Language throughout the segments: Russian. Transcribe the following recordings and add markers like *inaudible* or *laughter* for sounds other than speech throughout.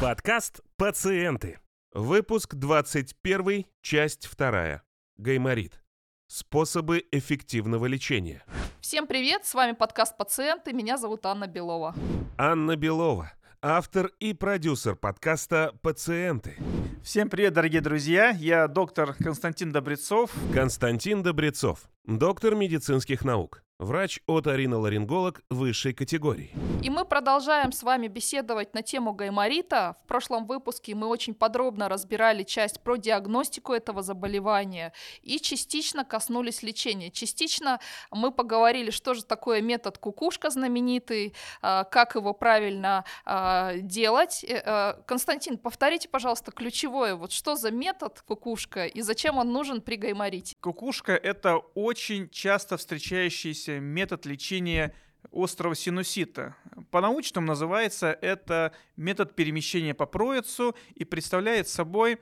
Подкаст «Пациенты». Выпуск 21, часть 2. Гайморит. Способы эффективного лечения. Всем привет, с вами подкаст «Пациенты», меня зовут Анна Белова. Анна Белова, автор и продюсер подкаста «Пациенты». Всем привет, дорогие друзья, я доктор Константин Добрецов. Константин Добрецов, доктор медицинских наук, врач-оториноларинголог высшей категории. И мы продолжаем с вами беседовать на тему гайморита. В прошлом выпуске мы очень подробно разбирали часть про диагностику этого заболевания и частично коснулись лечения. Частично мы поговорили, что же такое метод кукушка знаменитый, а, как его правильно а, делать. Э, э, Константин, повторите, пожалуйста, ключевое, вот что за метод кукушка и зачем он нужен при гайморите? Кукушка – это очень часто встречающийся метод лечения острого синусита. По-научному называется это метод перемещения по проецу и представляет собой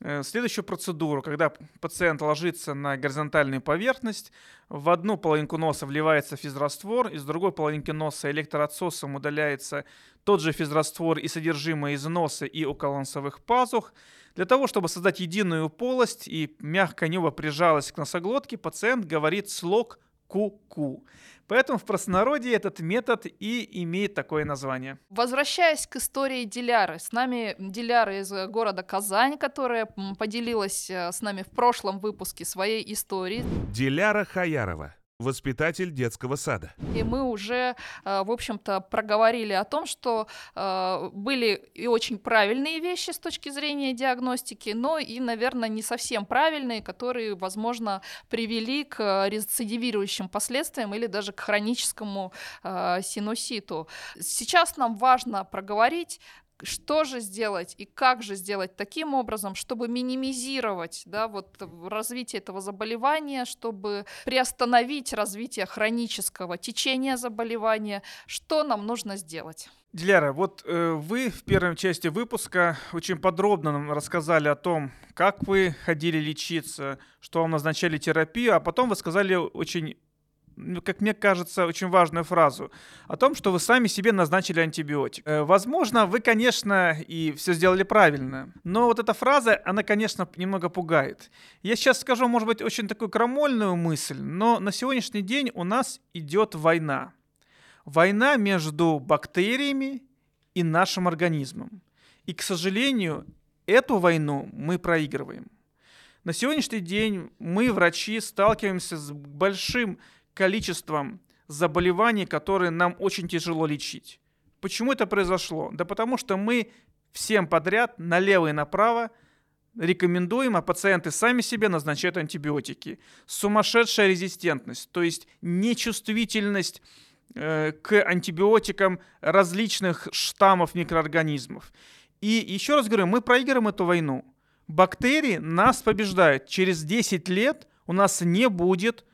э, следующую процедуру, когда пациент ложится на горизонтальную поверхность, в одну половинку носа вливается физраствор, из другой половинки носа электроотсосом удаляется тот же физраствор и содержимое из носа и околоносовых пазух. Для того, чтобы создать единую полость и мягко небо прижалось к носоглотке, пациент говорит слог ку-ку. Поэтому в простонародье этот метод и имеет такое название. Возвращаясь к истории Диляры, с нами Диляра из города Казань, которая поделилась э, с нами в прошлом выпуске своей истории. Диляра Хаярова, воспитатель детского сада. И мы уже, э, в общем-то, проговорили о том, что э, были и очень правильные вещи с точки зрения диагностики, но и, наверное, не совсем правильные, которые, возможно, привели к рецидивирующим последствиям или даже к хроническому э, синуситу. Сейчас нам важно проговорить, что же сделать и как же сделать таким образом, чтобы минимизировать да, вот, развитие этого заболевания, чтобы приостановить развитие хронического течения заболевания, что нам нужно сделать? Диляра, вот э, вы в первой части выпуска очень подробно нам рассказали о том, как вы ходили лечиться, что вам назначали терапию, а потом вы сказали очень как мне кажется, очень важную фразу о том, что вы сами себе назначили антибиотик. Э, возможно, вы, конечно, и все сделали правильно, но вот эта фраза, она, конечно, немного пугает. Я сейчас скажу, может быть, очень такую крамольную мысль, но на сегодняшний день у нас идет война. Война между бактериями и нашим организмом. И, к сожалению, эту войну мы проигрываем. На сегодняшний день мы, врачи, сталкиваемся с большим количеством заболеваний, которые нам очень тяжело лечить. Почему это произошло? Да потому что мы всем подряд, налево и направо, рекомендуем, а пациенты сами себе назначают антибиотики. Сумасшедшая резистентность, то есть нечувствительность э, к антибиотикам различных штаммов микроорганизмов. И еще раз говорю, мы проигрываем эту войну. Бактерии нас побеждают. Через 10 лет у нас не будет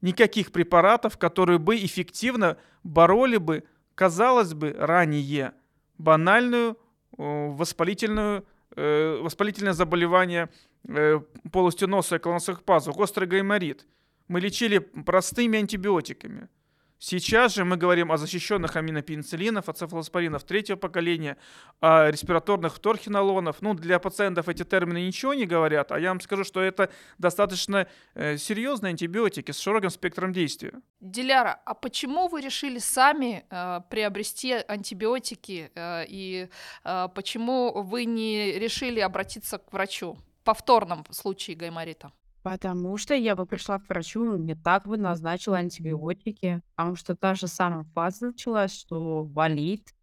никаких препаратов, которые бы эффективно бороли бы, казалось бы, ранее банальную воспалительную, э, воспалительное заболевание э, полостью носа и колоносовых пазух, острый гайморит. Мы лечили простыми антибиотиками – Сейчас же мы говорим о защищенных аминопенициллинов, ацефалоспоринов третьего поколения, о респираторных торхинолонов. Ну, для пациентов эти термины ничего не говорят, а я вам скажу, что это достаточно э, серьезные антибиотики с широким спектром действия. Диляра, а почему вы решили сами э, приобрести антибиотики э, и э, почему вы не решили обратиться к врачу? повторном случае гайморита? Потому что я бы пришла к врачу, и мне так бы назначил антибиотики, потому что та же самая фаза началась, что болит,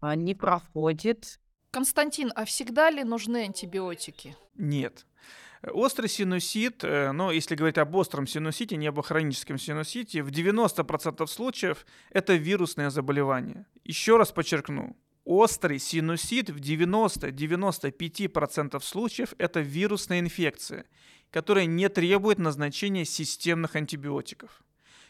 а, не проходит. Константин, а всегда ли нужны антибиотики? Нет. Острый синусит, ну, если говорить об остром синусите, не об хроническом синусите, в 90% случаев это вирусное заболевание. Еще раз подчеркну, острый синусит в 90-95% случаев это вирусная инфекция которая не требует назначения системных антибиотиков.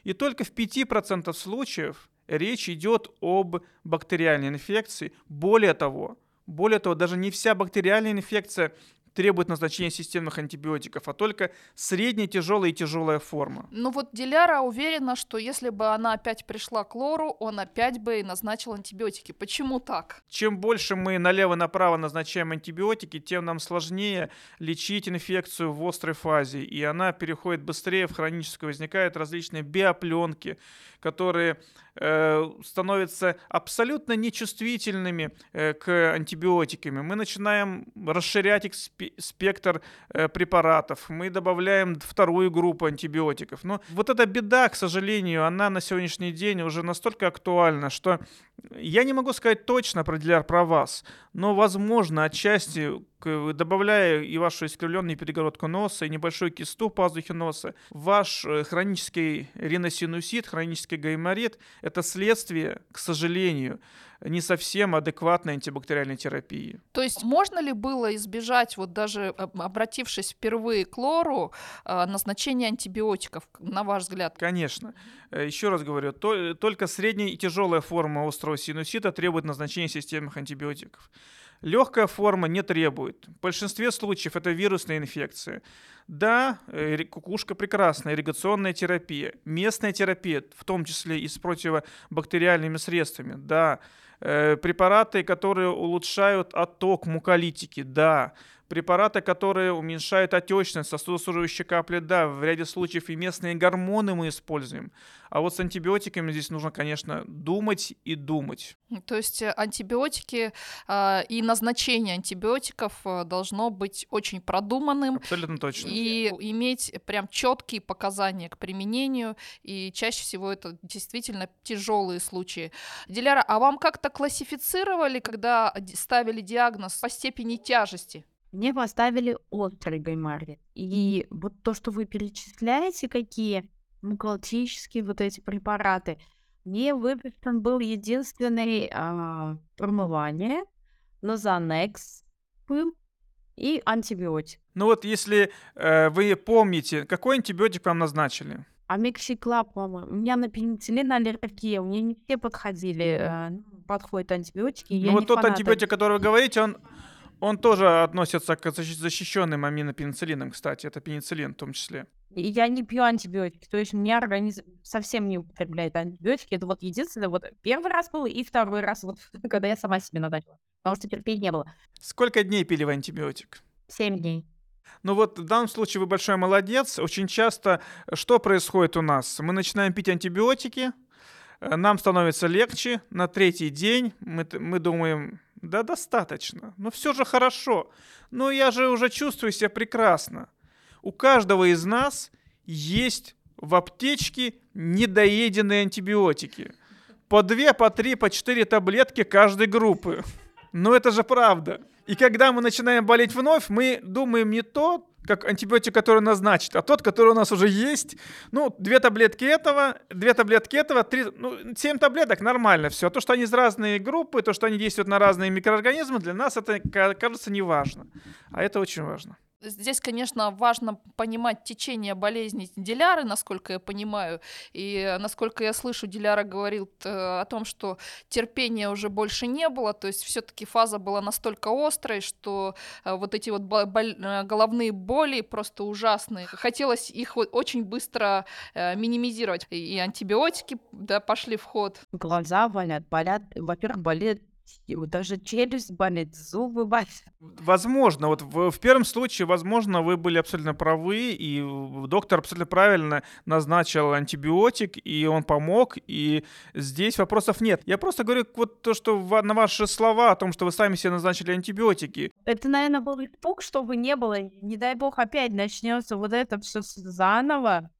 И только в 5% случаев речь идет об бактериальной инфекции. Более того, более того, даже не вся бактериальная инфекция требует назначения системных антибиотиков, а только средняя, тяжелая и тяжелая форма. Ну вот Диляра уверена, что если бы она опять пришла к Лору, он опять бы и назначил антибиотики. Почему так? Чем больше мы налево-направо назначаем антибиотики, тем нам сложнее лечить инфекцию в острой фазе, и она переходит быстрее в хроническую, возникают различные биопленки, которые э, становятся абсолютно нечувствительными э, к антибиотикам. Мы начинаем расширять спектр э, препаратов, мы добавляем вторую группу антибиотиков. Но вот эта беда, к сожалению, она на сегодняшний день уже настолько актуальна, что я не могу сказать точно определяр про вас, но, возможно, отчасти, добавляя и вашу искривленную перегородку носа, и небольшую кисту в пазухе носа, ваш э, хронический риносинусит, хронический гайморит – это следствие, к сожалению, не совсем адекватной антибактериальной терапии. То есть можно ли было избежать, вот даже обратившись впервые к лору, э, назначения антибиотиков, на ваш взгляд? Конечно. Э, Еще раз говорю, только средняя и тяжелая форма острого синусита требует назначения системных антибиотиков. Легкая форма не требует. В большинстве случаев это вирусная инфекция. Да, э, кукушка прекрасная, ирригационная терапия, местная терапия, в том числе и с противобактериальными средствами. Да, Э, препараты, которые улучшают отток муколитики, да. Препараты, которые уменьшают отечность, сосудосуживающие капли, да, в ряде случаев и местные гормоны мы используем. А вот с антибиотиками здесь нужно, конечно, думать и думать. То есть э, антибиотики э, и назначение антибиотиков э, должно быть очень продуманным. Абсолютно точно. И иметь прям четкие показания к применению. И чаще всего это действительно тяжелые случаи. Диляра, а вам как-то классифицировали, когда ставили диагноз по степени тяжести? Мне поставили острый гайморит. И вот то, что вы перечисляете, какие мукалтические вот эти препараты, мне выписан был единственный а, промывание, Нозанекс был и антибиотик. Ну вот если э, вы помните, какой антибиотик вам назначили? Амиксиклап, по-моему. У меня на пенициллин аллергия, у меня не все подходили, э, подходят антибиотики. Ну вот тот антибиотик, который вы говорите, он он тоже относится к защищенным аминопенициллином, кстати. Это пенициллин в том числе. Я не пью антибиотики, то есть у меня организм совсем не употребляет антибиотики. Это вот единственное, вот первый раз был и второй раз, вот *laughs* когда я сама себе назначила. Потому что терпения не было. Сколько дней пили вы антибиотик? Семь дней. Ну вот в данном случае вы большой молодец. Очень часто что происходит у нас? Мы начинаем пить антибиотики, э, нам становится легче. На третий день мы, мы думаем, да достаточно. Но все же хорошо. Но я же уже чувствую себя прекрасно. У каждого из нас есть в аптечке недоеденные антибиотики. По две, по три, по четыре таблетки каждой группы. Но это же правда. И когда мы начинаем болеть вновь, мы думаем не то, как антибиотик, который назначит, а тот, который у нас уже есть. Ну, две таблетки этого, две таблетки этого, три, ну, семь таблеток, нормально все. А то, что они из разные группы, то, что они действуют на разные микроорганизмы, для нас это кажется не важно. А это очень важно. Здесь, конечно, важно понимать течение болезни Диляры, насколько я понимаю. И насколько я слышу, Диляра говорил э, о том, что терпения уже больше не было. То есть все-таки фаза была настолько острой, что э, вот эти вот э, головные боли просто ужасные. Хотелось их очень быстро минимизировать. И антибиотики да, пошли в ход. Глаза болят, болят. Во-первых, болит даже челюсть болит, зубы болят. Возможно, вот в, в первом случае, возможно, вы были абсолютно правы, и доктор абсолютно правильно назначил антибиотик, и он помог, и здесь вопросов нет. Я просто говорю вот то, что в, на ваши слова о том, что вы сами себе назначили антибиотики. Это, наверное, был испуг, чтобы не было, не дай бог, опять начнется вот это все заново.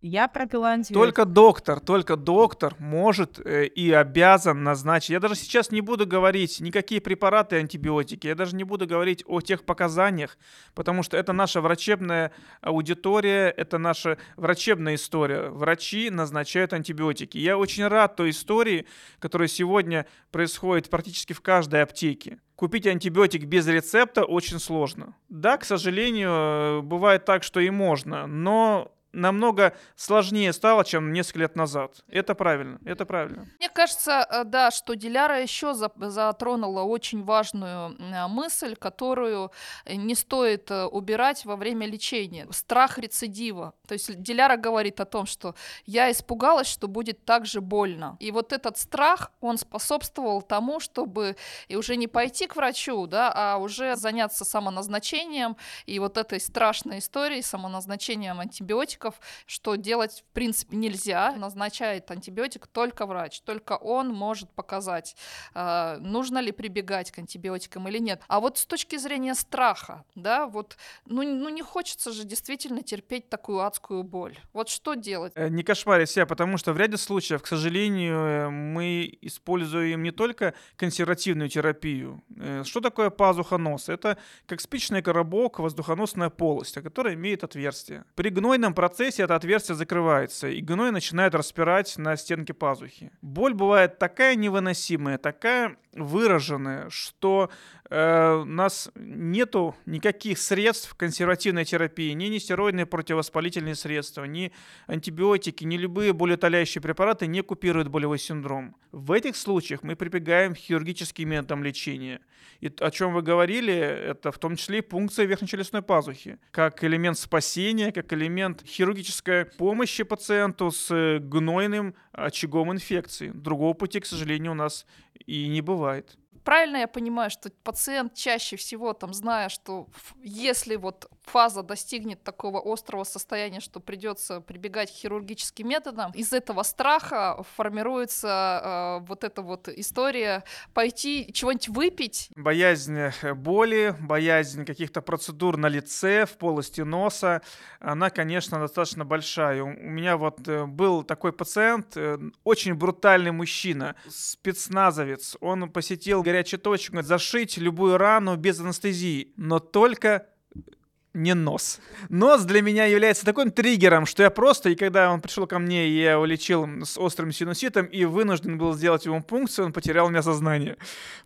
Я пропила антибиотик. Только доктор, только доктор может э, и обязан назначить. Я даже сейчас не буду говорить никакие препараты антибиотики, я даже не буду говорить о тех показаниях, потому что это наша врачебная аудитория, это наша врачебная история. Врачи назначают антибиотики. Я очень рад той истории, которая сегодня происходит практически в каждой аптеке купить антибиотик без рецепта очень сложно. Да, к сожалению, э, бывает так, что и можно, но намного сложнее стало, чем несколько лет назад. Это правильно, это правильно. Мне кажется, э, да, что Диляра еще затронула очень важную а, мысль, которую не стоит э, убирать во время лечения. Страх рецидива. То есть Диляра говорит о том, что я испугалась, что будет так же больно. И вот этот страх, он способствовал тому, чтобы и уже не пойти к врачу, да, а уже заняться самоназначением и вот этой страшной историей самоназначением антибиотиков, что делать в принципе нельзя. Назначает антибиотик только врач, только он может показать, э, нужно ли прибегать к антибиотикам или нет. А вот с точки зрения страха, да, вот, ну, ну не хочется же действительно терпеть такую адскую боль. Вот что делать? Э, не кошмарить себя, потому что в ряде случаев, к сожалению, э, мы используем не только консервативную терапию. Что такое пазуха носа? Это как спичный коробок, воздухоносная полость, которая имеет отверстие. При гнойном процессе это отверстие закрывается, и гной начинает распирать на стенке пазухи. Боль бывает такая невыносимая, такая выраженная, что э, у нас нету никаких средств консервативной терапии, ни нестероидные противовоспалительные средства, ни антибиотики, ни любые болеутоляющие препараты не купируют болевой синдром. В этих случаях мы прибегаем к хирургическим методам лечения. И о чем вы говорили, это в том числе и пункция верхнечелюстной пазухи, как элемент спасения, как элемент хирургической помощи пациенту с гнойным очагом инфекции. Другого пути, к сожалению, у нас и не бывает правильно я понимаю, что пациент чаще всего, там, зная, что если вот фаза достигнет такого острого состояния, что придется прибегать к хирургическим методам, из этого страха формируется э, вот эта вот история пойти чего-нибудь выпить. Боязнь э, боли, боязнь каких-то процедур на лице, в полости носа, она, конечно, достаточно большая. У меня вот э, был такой пациент, э, очень брутальный мужчина, спецназовец. Он посетил горячую точка, зашить любую рану без анестезии, но только не нос. Нос для меня является таким триггером, что я просто, и когда он пришел ко мне, я его лечил с острым синуситом и вынужден был сделать ему пункцию, он потерял у меня сознание.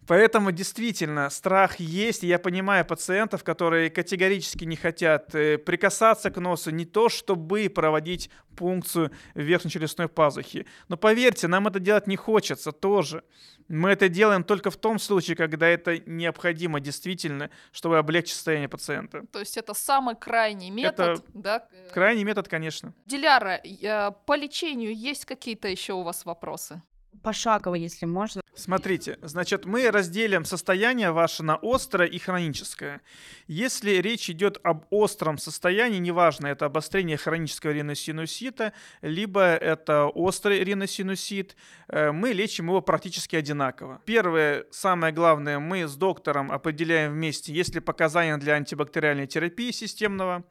Поэтому действительно страх есть, и я понимаю пациентов, которые категорически не хотят э, прикасаться к носу, не то чтобы проводить пункцию в верхнечелюстной пазухе. Но поверьте, нам это делать не хочется тоже. Мы это делаем только в том случае, когда это необходимо действительно, чтобы облегчить состояние пациента. То есть это самый крайний метод, это да? Крайний метод, конечно. Диляра, по лечению есть какие-то еще у вас вопросы? Пошагово, если можно. Смотрите, значит, мы разделим состояние ваше на острое и хроническое. Если речь идет об остром состоянии, неважно, это обострение хронического риносинусита, либо это острый риносинусит, э, мы лечим его практически одинаково. Первое, самое главное, мы с доктором определяем вместе, есть ли показания для антибактериальной терапии системного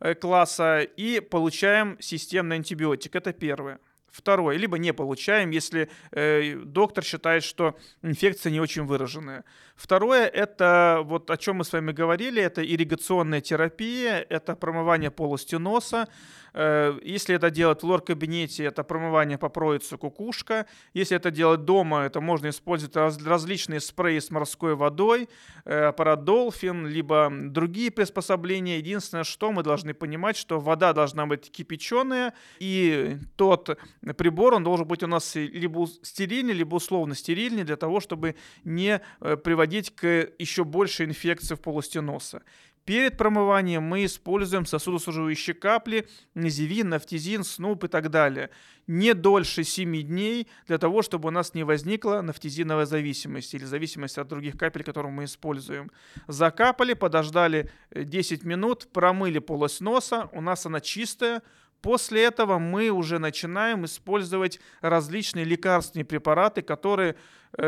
э, класса, и получаем системный антибиотик. Это первое. Второе, либо не получаем, если э, доктор считает, что инфекция не очень выраженная. Второе, это вот о чем мы с вами говорили, это ирригационная терапия, это промывание полости носа, если это делать в лор-кабинете, это промывание по проицу кукушка. Если это делать дома, это можно использовать различные спреи с морской водой, э, аппарат Dolphin, либо другие приспособления. Единственное, что мы должны понимать, что вода должна быть кипяченая, и тот прибор, он должен быть у нас либо стерильный, либо условно стерильный, для того, чтобы не э, приводить к еще большей инфекции в полости носа. Перед промыванием мы используем сосудосуживающие капли, незевин, нафтизин, снуп и так далее. Не дольше 7 дней для того, чтобы у нас не возникла нафтизиновая зависимость или зависимость от других капель, которые мы используем. Закапали, подождали 10 минут, промыли полость носа, у нас она чистая, После этого мы уже начинаем использовать различные лекарственные препараты, которые Э,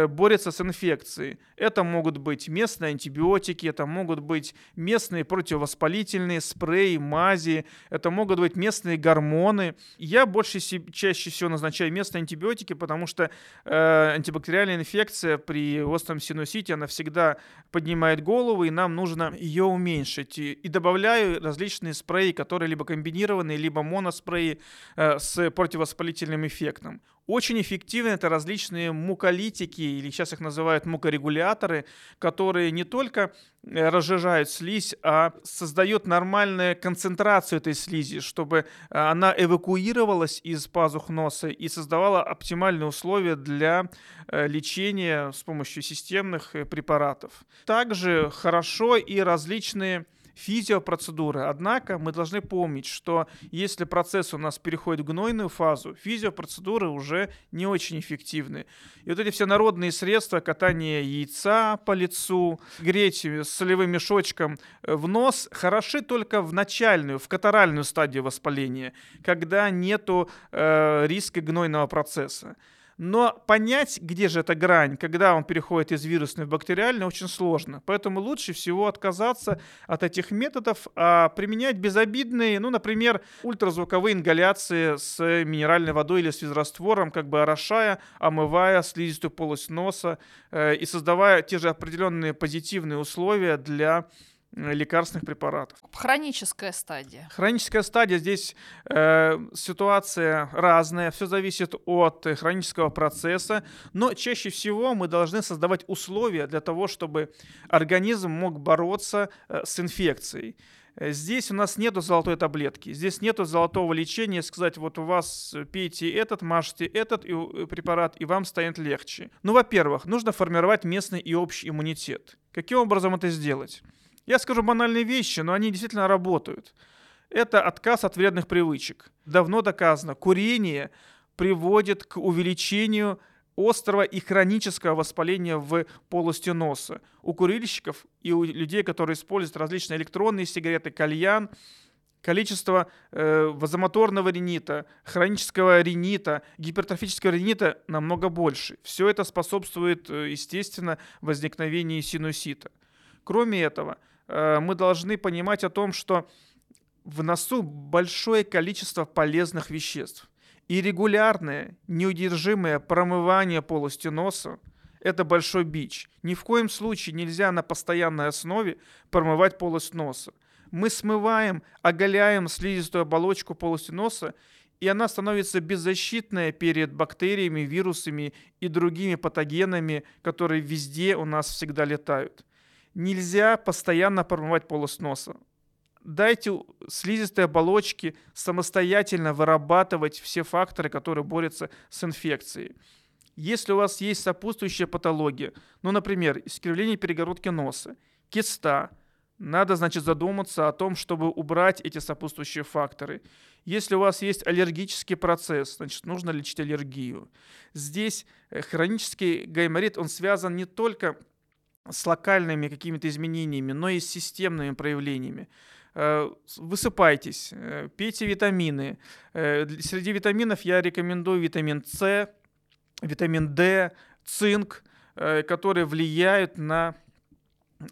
борется с инфекцией. Это могут быть местные антибиотики, это могут быть местные противовоспалительные спреи, мази, это могут быть местные гормоны. Я больше чаще всего назначаю местные антибиотики, потому что э, антибактериальная инфекция при остром синусите, она всегда поднимает голову, и нам нужно ее уменьшить. И, и добавляю различные спреи, которые либо комбинированные, либо моноспреи э, с противовоспалительным эффектом. Очень эффективны это различные муколитики, или сейчас их называют мукорегуляторы, которые не только э, разжижают слизь, а создают нормальную концентрацию этой слизи, чтобы э, она эвакуировалась из пазух носа и создавала оптимальные условия для э, лечения с помощью системных препаратов. Также хорошо и различные физиопроцедуры. Однако мы должны помнить, что если процесс у нас переходит в гнойную фазу, физиопроцедуры уже не очень эффективны. И вот эти все народные средства, катание яйца по лицу, греть солевым мешочком э, в нос, хороши только в начальную, в катаральную стадию воспаления, когда нету э, риска гнойного процесса. Но понять, где же эта грань, когда он переходит из вирусной в бактериальный, очень сложно. Поэтому лучше всего отказаться от этих методов, а применять безобидные, ну, например, ультразвуковые ингаляции с минеральной водой или с физраствором, как бы орошая, омывая слизистую полость носа э, и создавая те же определенные позитивные условия для лекарственных препаратов. Хроническая стадия. Хроническая стадия здесь э, ситуация разная, все зависит от хронического процесса, но чаще всего мы должны создавать условия для того, чтобы организм мог бороться э, с инфекцией. Э, здесь у нас нету золотой таблетки, здесь нету золотого лечения, сказать, вот у вас пейте этот, мажьте этот э, препарат, и вам станет легче. Ну, во-первых, нужно формировать местный и общий иммунитет. Каким образом это сделать? Я скажу банальные вещи, но они действительно работают. Это отказ от вредных привычек. Давно доказано, курение приводит к увеличению острого и хронического воспаления в полости носа. У курильщиков и у людей, которые используют различные электронные сигареты, кальян, количество э, вазомоторного ринита, хронического ринита, гипертрофического ринита намного больше. Все это способствует, э, естественно, возникновению синусита. Кроме этого, мы должны понимать о том, что в носу большое количество полезных веществ. И регулярное, неудержимое промывание полости носа – это большой бич. Ни в коем случае нельзя на постоянной основе промывать полость носа. Мы смываем, оголяем слизистую оболочку полости носа, и она становится беззащитная перед бактериями, вирусами и другими патогенами, которые везде у нас всегда летают нельзя постоянно промывать полость носа. Дайте слизистой оболочке самостоятельно вырабатывать все факторы, которые борются с инфекцией. Если у вас есть сопутствующая патология, ну, например, искривление перегородки носа, киста, надо, значит, задуматься о том, чтобы убрать эти сопутствующие факторы. Если у вас есть аллергический процесс, значит, нужно лечить аллергию. Здесь э, хронический гайморит, он связан не только с локальными какими-то изменениями, но и с системными проявлениями. Э, высыпайтесь, э, пейте витамины. Э, среди витаминов я рекомендую витамин С, витамин D, цинк, которые влияют на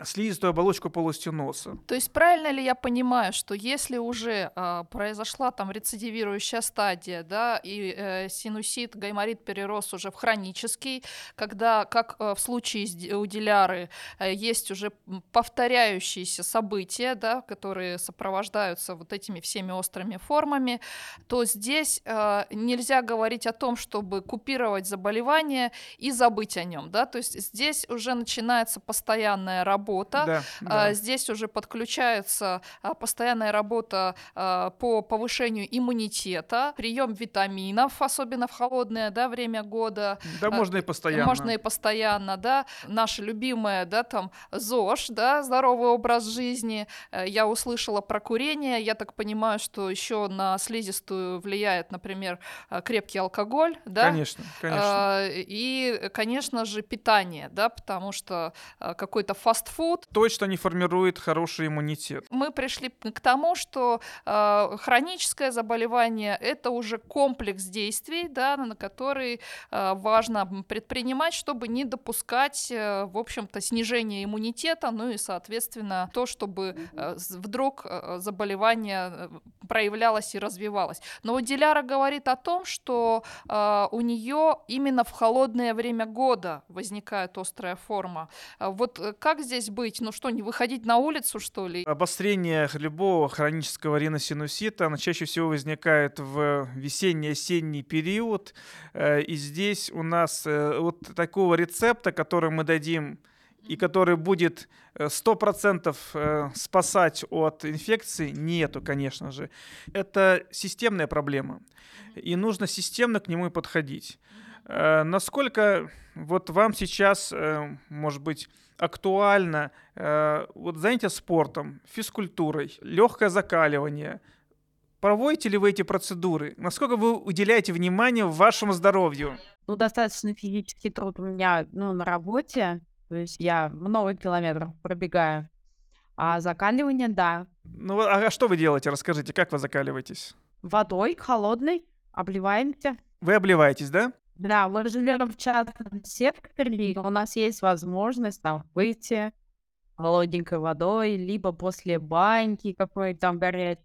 слизистую оболочку полости носа. То есть правильно ли я понимаю, что если уже э, произошла там рецидивирующая стадия, да, и э, синусит, гайморит перерос уже в хронический, когда, как э, в случае у диляры, э, есть уже повторяющиеся события, да, которые сопровождаются вот этими всеми острыми формами, то здесь э, нельзя говорить о том, чтобы купировать заболевание и забыть о нем, да, то есть здесь уже начинается постоянная работа работа. Да, а, да. Здесь уже подключается а, постоянная работа а, по повышению иммунитета, прием витаминов, особенно в холодное да, время года. Да, можно и постоянно. Можно и постоянно, да. Наша любимая, да, там, ЗОЖ, да, здоровый образ жизни. Э, я услышала про курение, я так понимаю, что еще на слизистую влияет, например, крепкий алкоголь, да. Конечно, конечно. И, конечно же, питание, да, потому что какой-то фаст фастфуд. Точно не формирует хороший иммунитет. Мы пришли к тому, что э, хроническое заболевание это уже комплекс действий, да, на который э, важно предпринимать, чтобы не допускать, э, в общем-то, снижения иммунитета, ну и, соответственно, то, чтобы э, вдруг э, заболевание э, проявлялось и развивалось. Но вот Диляра говорит о том, что э, у нее именно в холодное время года возникает острая форма. Вот э, как здесь быть? Ну что, не выходить на улицу, что ли? Обострение любого хронического риносинусита, оно чаще всего возникает в весенний-осенний период. Э, и здесь у нас э, вот такого рецепта, который мы дадим и который будет 100% э, спасать от инфекции, нету, конечно же. Это системная проблема. И нужно системно к нему и подходить. Насколько вот вам сейчас, может быть, актуально э, вот занятия спортом, физкультурой, легкое закаливание. Проводите ли вы эти процедуры? Насколько вы уделяете внимание вашему здоровью? Ну, достаточно физический труд у меня ну, на работе. То есть я много километров пробегаю. А закаливание, да. Ну, а, а что вы делаете? Расскажите, как вы закаливаетесь? Водой холодной, обливаемся. Вы обливаетесь, да? Да, мы живем в частном секторе, у нас есть возможность там выйти холодненькой водой, либо после баньки какой-то там горячей.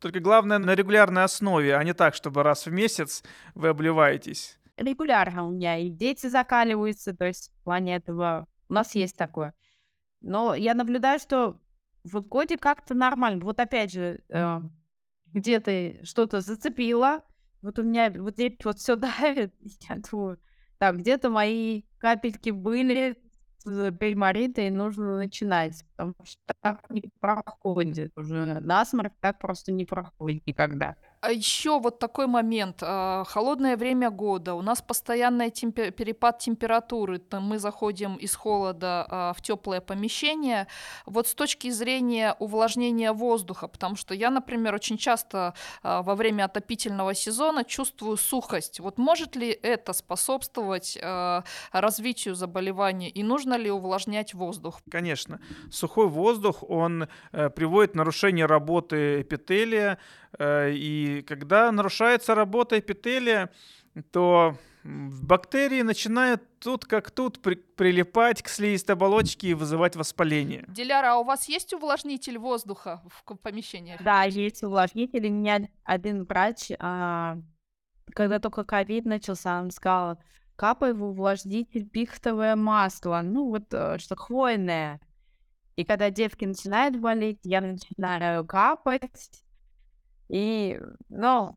Только главное на регулярной основе, а не так, чтобы раз в месяц вы обливаетесь. Регулярно у меня и дети закаливаются, то есть в плане этого у нас есть такое. Но я наблюдаю, что в годе как-то нормально. Вот опять же, э, где-то что-то зацепило, вот у меня вот здесь вот все *laughs* давит, я думаю, так, где-то мои капельки были с пермаритой, нужно начинать, потому что так не проходит уже. Насморк так просто не проходит никогда. А еще вот такой момент. А, холодное время года. У нас постоянный темпе- перепад температуры. Мы заходим из холода а, в теплое помещение. Вот с точки зрения увлажнения воздуха, потому что я, например, очень часто а, во время отопительного сезона чувствую сухость. Вот может ли это способствовать развитию заболевания и нужно ли увлажнять воздух? Конечно. Сухой воздух, он э, приводит к нарушению работы эпителия, Э, и когда нарушается работа эпителия, то бактерии начинают тут как тут при, прилипать к слизистой оболочке и вызывать воспаление. Диляра, а у вас есть увлажнитель воздуха в помещениях? Да, есть увлажнитель. У меня один врач, а, когда только ковид начался, он сказал, капай в увлажнитель пихтовое масло, ну вот э, что хвойное. И когда девки начинают болеть, я начинаю капать, и, ну,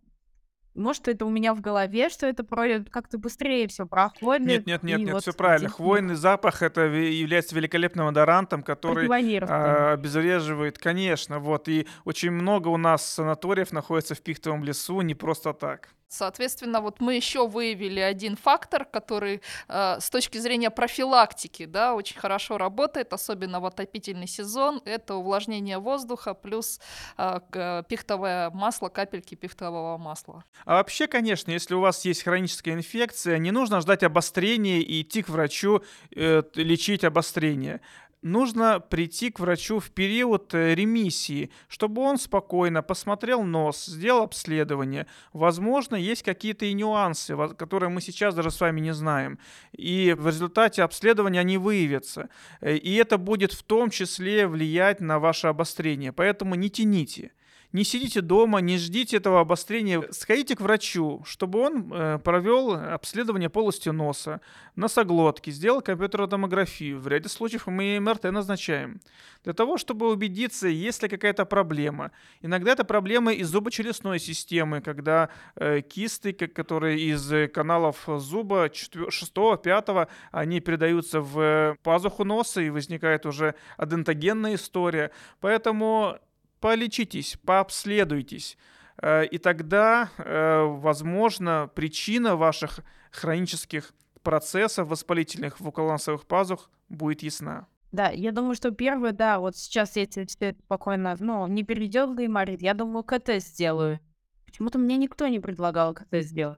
может, это у меня в голове, что это как-то быстрее все проходит. Нет, нет, нет, нет, вот все правильно. Хвойный запах это является великолепным одорантом, который а, обезвреживает, конечно, вот. И очень много у нас санаториев находится в пихтовом лесу не просто так. Соответственно, вот мы еще выявили один фактор, который э, с точки зрения профилактики, да, очень хорошо работает, особенно в отопительный сезон. Это увлажнение воздуха плюс э, пихтовое масло, капельки пихтового масла. А вообще, конечно, если у вас есть хроническая инфекция, не нужно ждать обострения и идти к врачу э, лечить обострение нужно прийти к врачу в период э, ремиссии, чтобы он спокойно посмотрел нос, сделал обследование. Возможно, есть какие-то и нюансы, которые мы сейчас даже с вами не знаем. И в результате обследования они выявятся. Э, и это будет в том числе влиять на ваше обострение. Поэтому не тяните не сидите дома, не ждите этого обострения. Сходите к врачу, чтобы он э, провел обследование полости носа, носоглотки, сделал компьютерную томографию. В ряде случаев мы МРТ назначаем. Для того, чтобы убедиться, есть ли какая-то проблема. Иногда это проблемы из зубочелюстной системы, когда э, кисты, которые из каналов зуба 6-5, они передаются в пазуху носа и возникает уже адентогенная история. Поэтому полечитесь, пообследуйтесь. Э, и тогда, э, возможно, причина ваших хронических процессов воспалительных в околоносовых пазух будет ясна. Да, я думаю, что первое, да, вот сейчас если все спокойно, ну, не перейдет гайморит, я думаю, КТ сделаю. Почему-то мне никто не предлагал КТ сделать.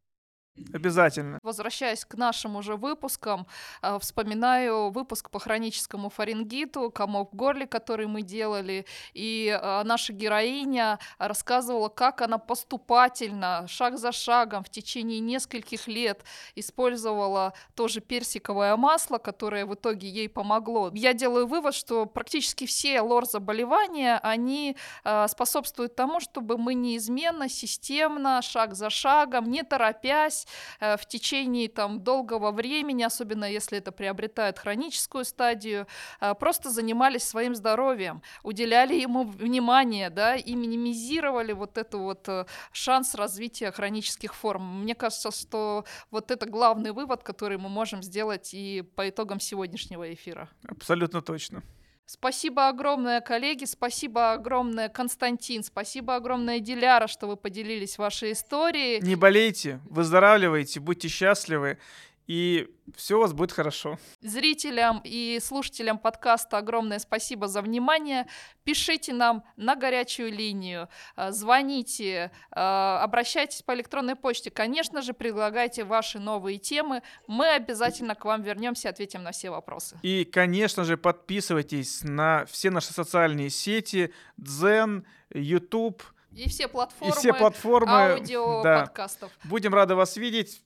Обязательно. Возвращаясь к нашим уже выпускам, э, вспоминаю выпуск по хроническому фарингиту, комок в горле, который мы делали, и э, наша героиня рассказывала, как она поступательно, шаг за шагом в течение нескольких лет использовала тоже персиковое масло, которое в итоге ей помогло. Я делаю вывод, что практически все лор-заболевания, они э, способствуют тому, чтобы мы неизменно, системно, шаг за шагом, не торопясь, держась э, в течение там долгого времени, особенно если это приобретает хроническую стадию, э, просто занимались своим здоровьем, уделяли ему внимание, да, и минимизировали вот эту вот э, шанс развития хронических форм. Мне кажется, что вот это главный вывод, который мы можем сделать и по итогам сегодняшнего эфира. Абсолютно точно. Спасибо огромное, коллеги, спасибо огромное, Константин, спасибо огромное, Диляра, что вы поделились вашей историей. Не болейте, выздоравливайте, будьте счастливы и все у вас будет хорошо. Зрителям и слушателям подкаста огромное спасибо за внимание. Пишите нам на горячую линию, э, звоните, э, обращайтесь по электронной почте. Конечно же, предлагайте ваши новые темы. Мы обязательно к вам вернемся и ответим на все вопросы. И, конечно же, подписывайтесь на все наши социальные сети, Дзен, YouTube. И все платформы, и все платформы аудио да. подкастов. Будем рады вас видеть.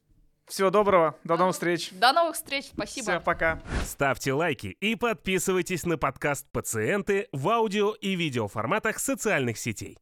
Всего доброго, до новых встреч. До новых встреч, спасибо. Все, пока. Ставьте лайки и подписывайтесь на подкаст «Пациенты» в аудио и видео форматах социальных сетей.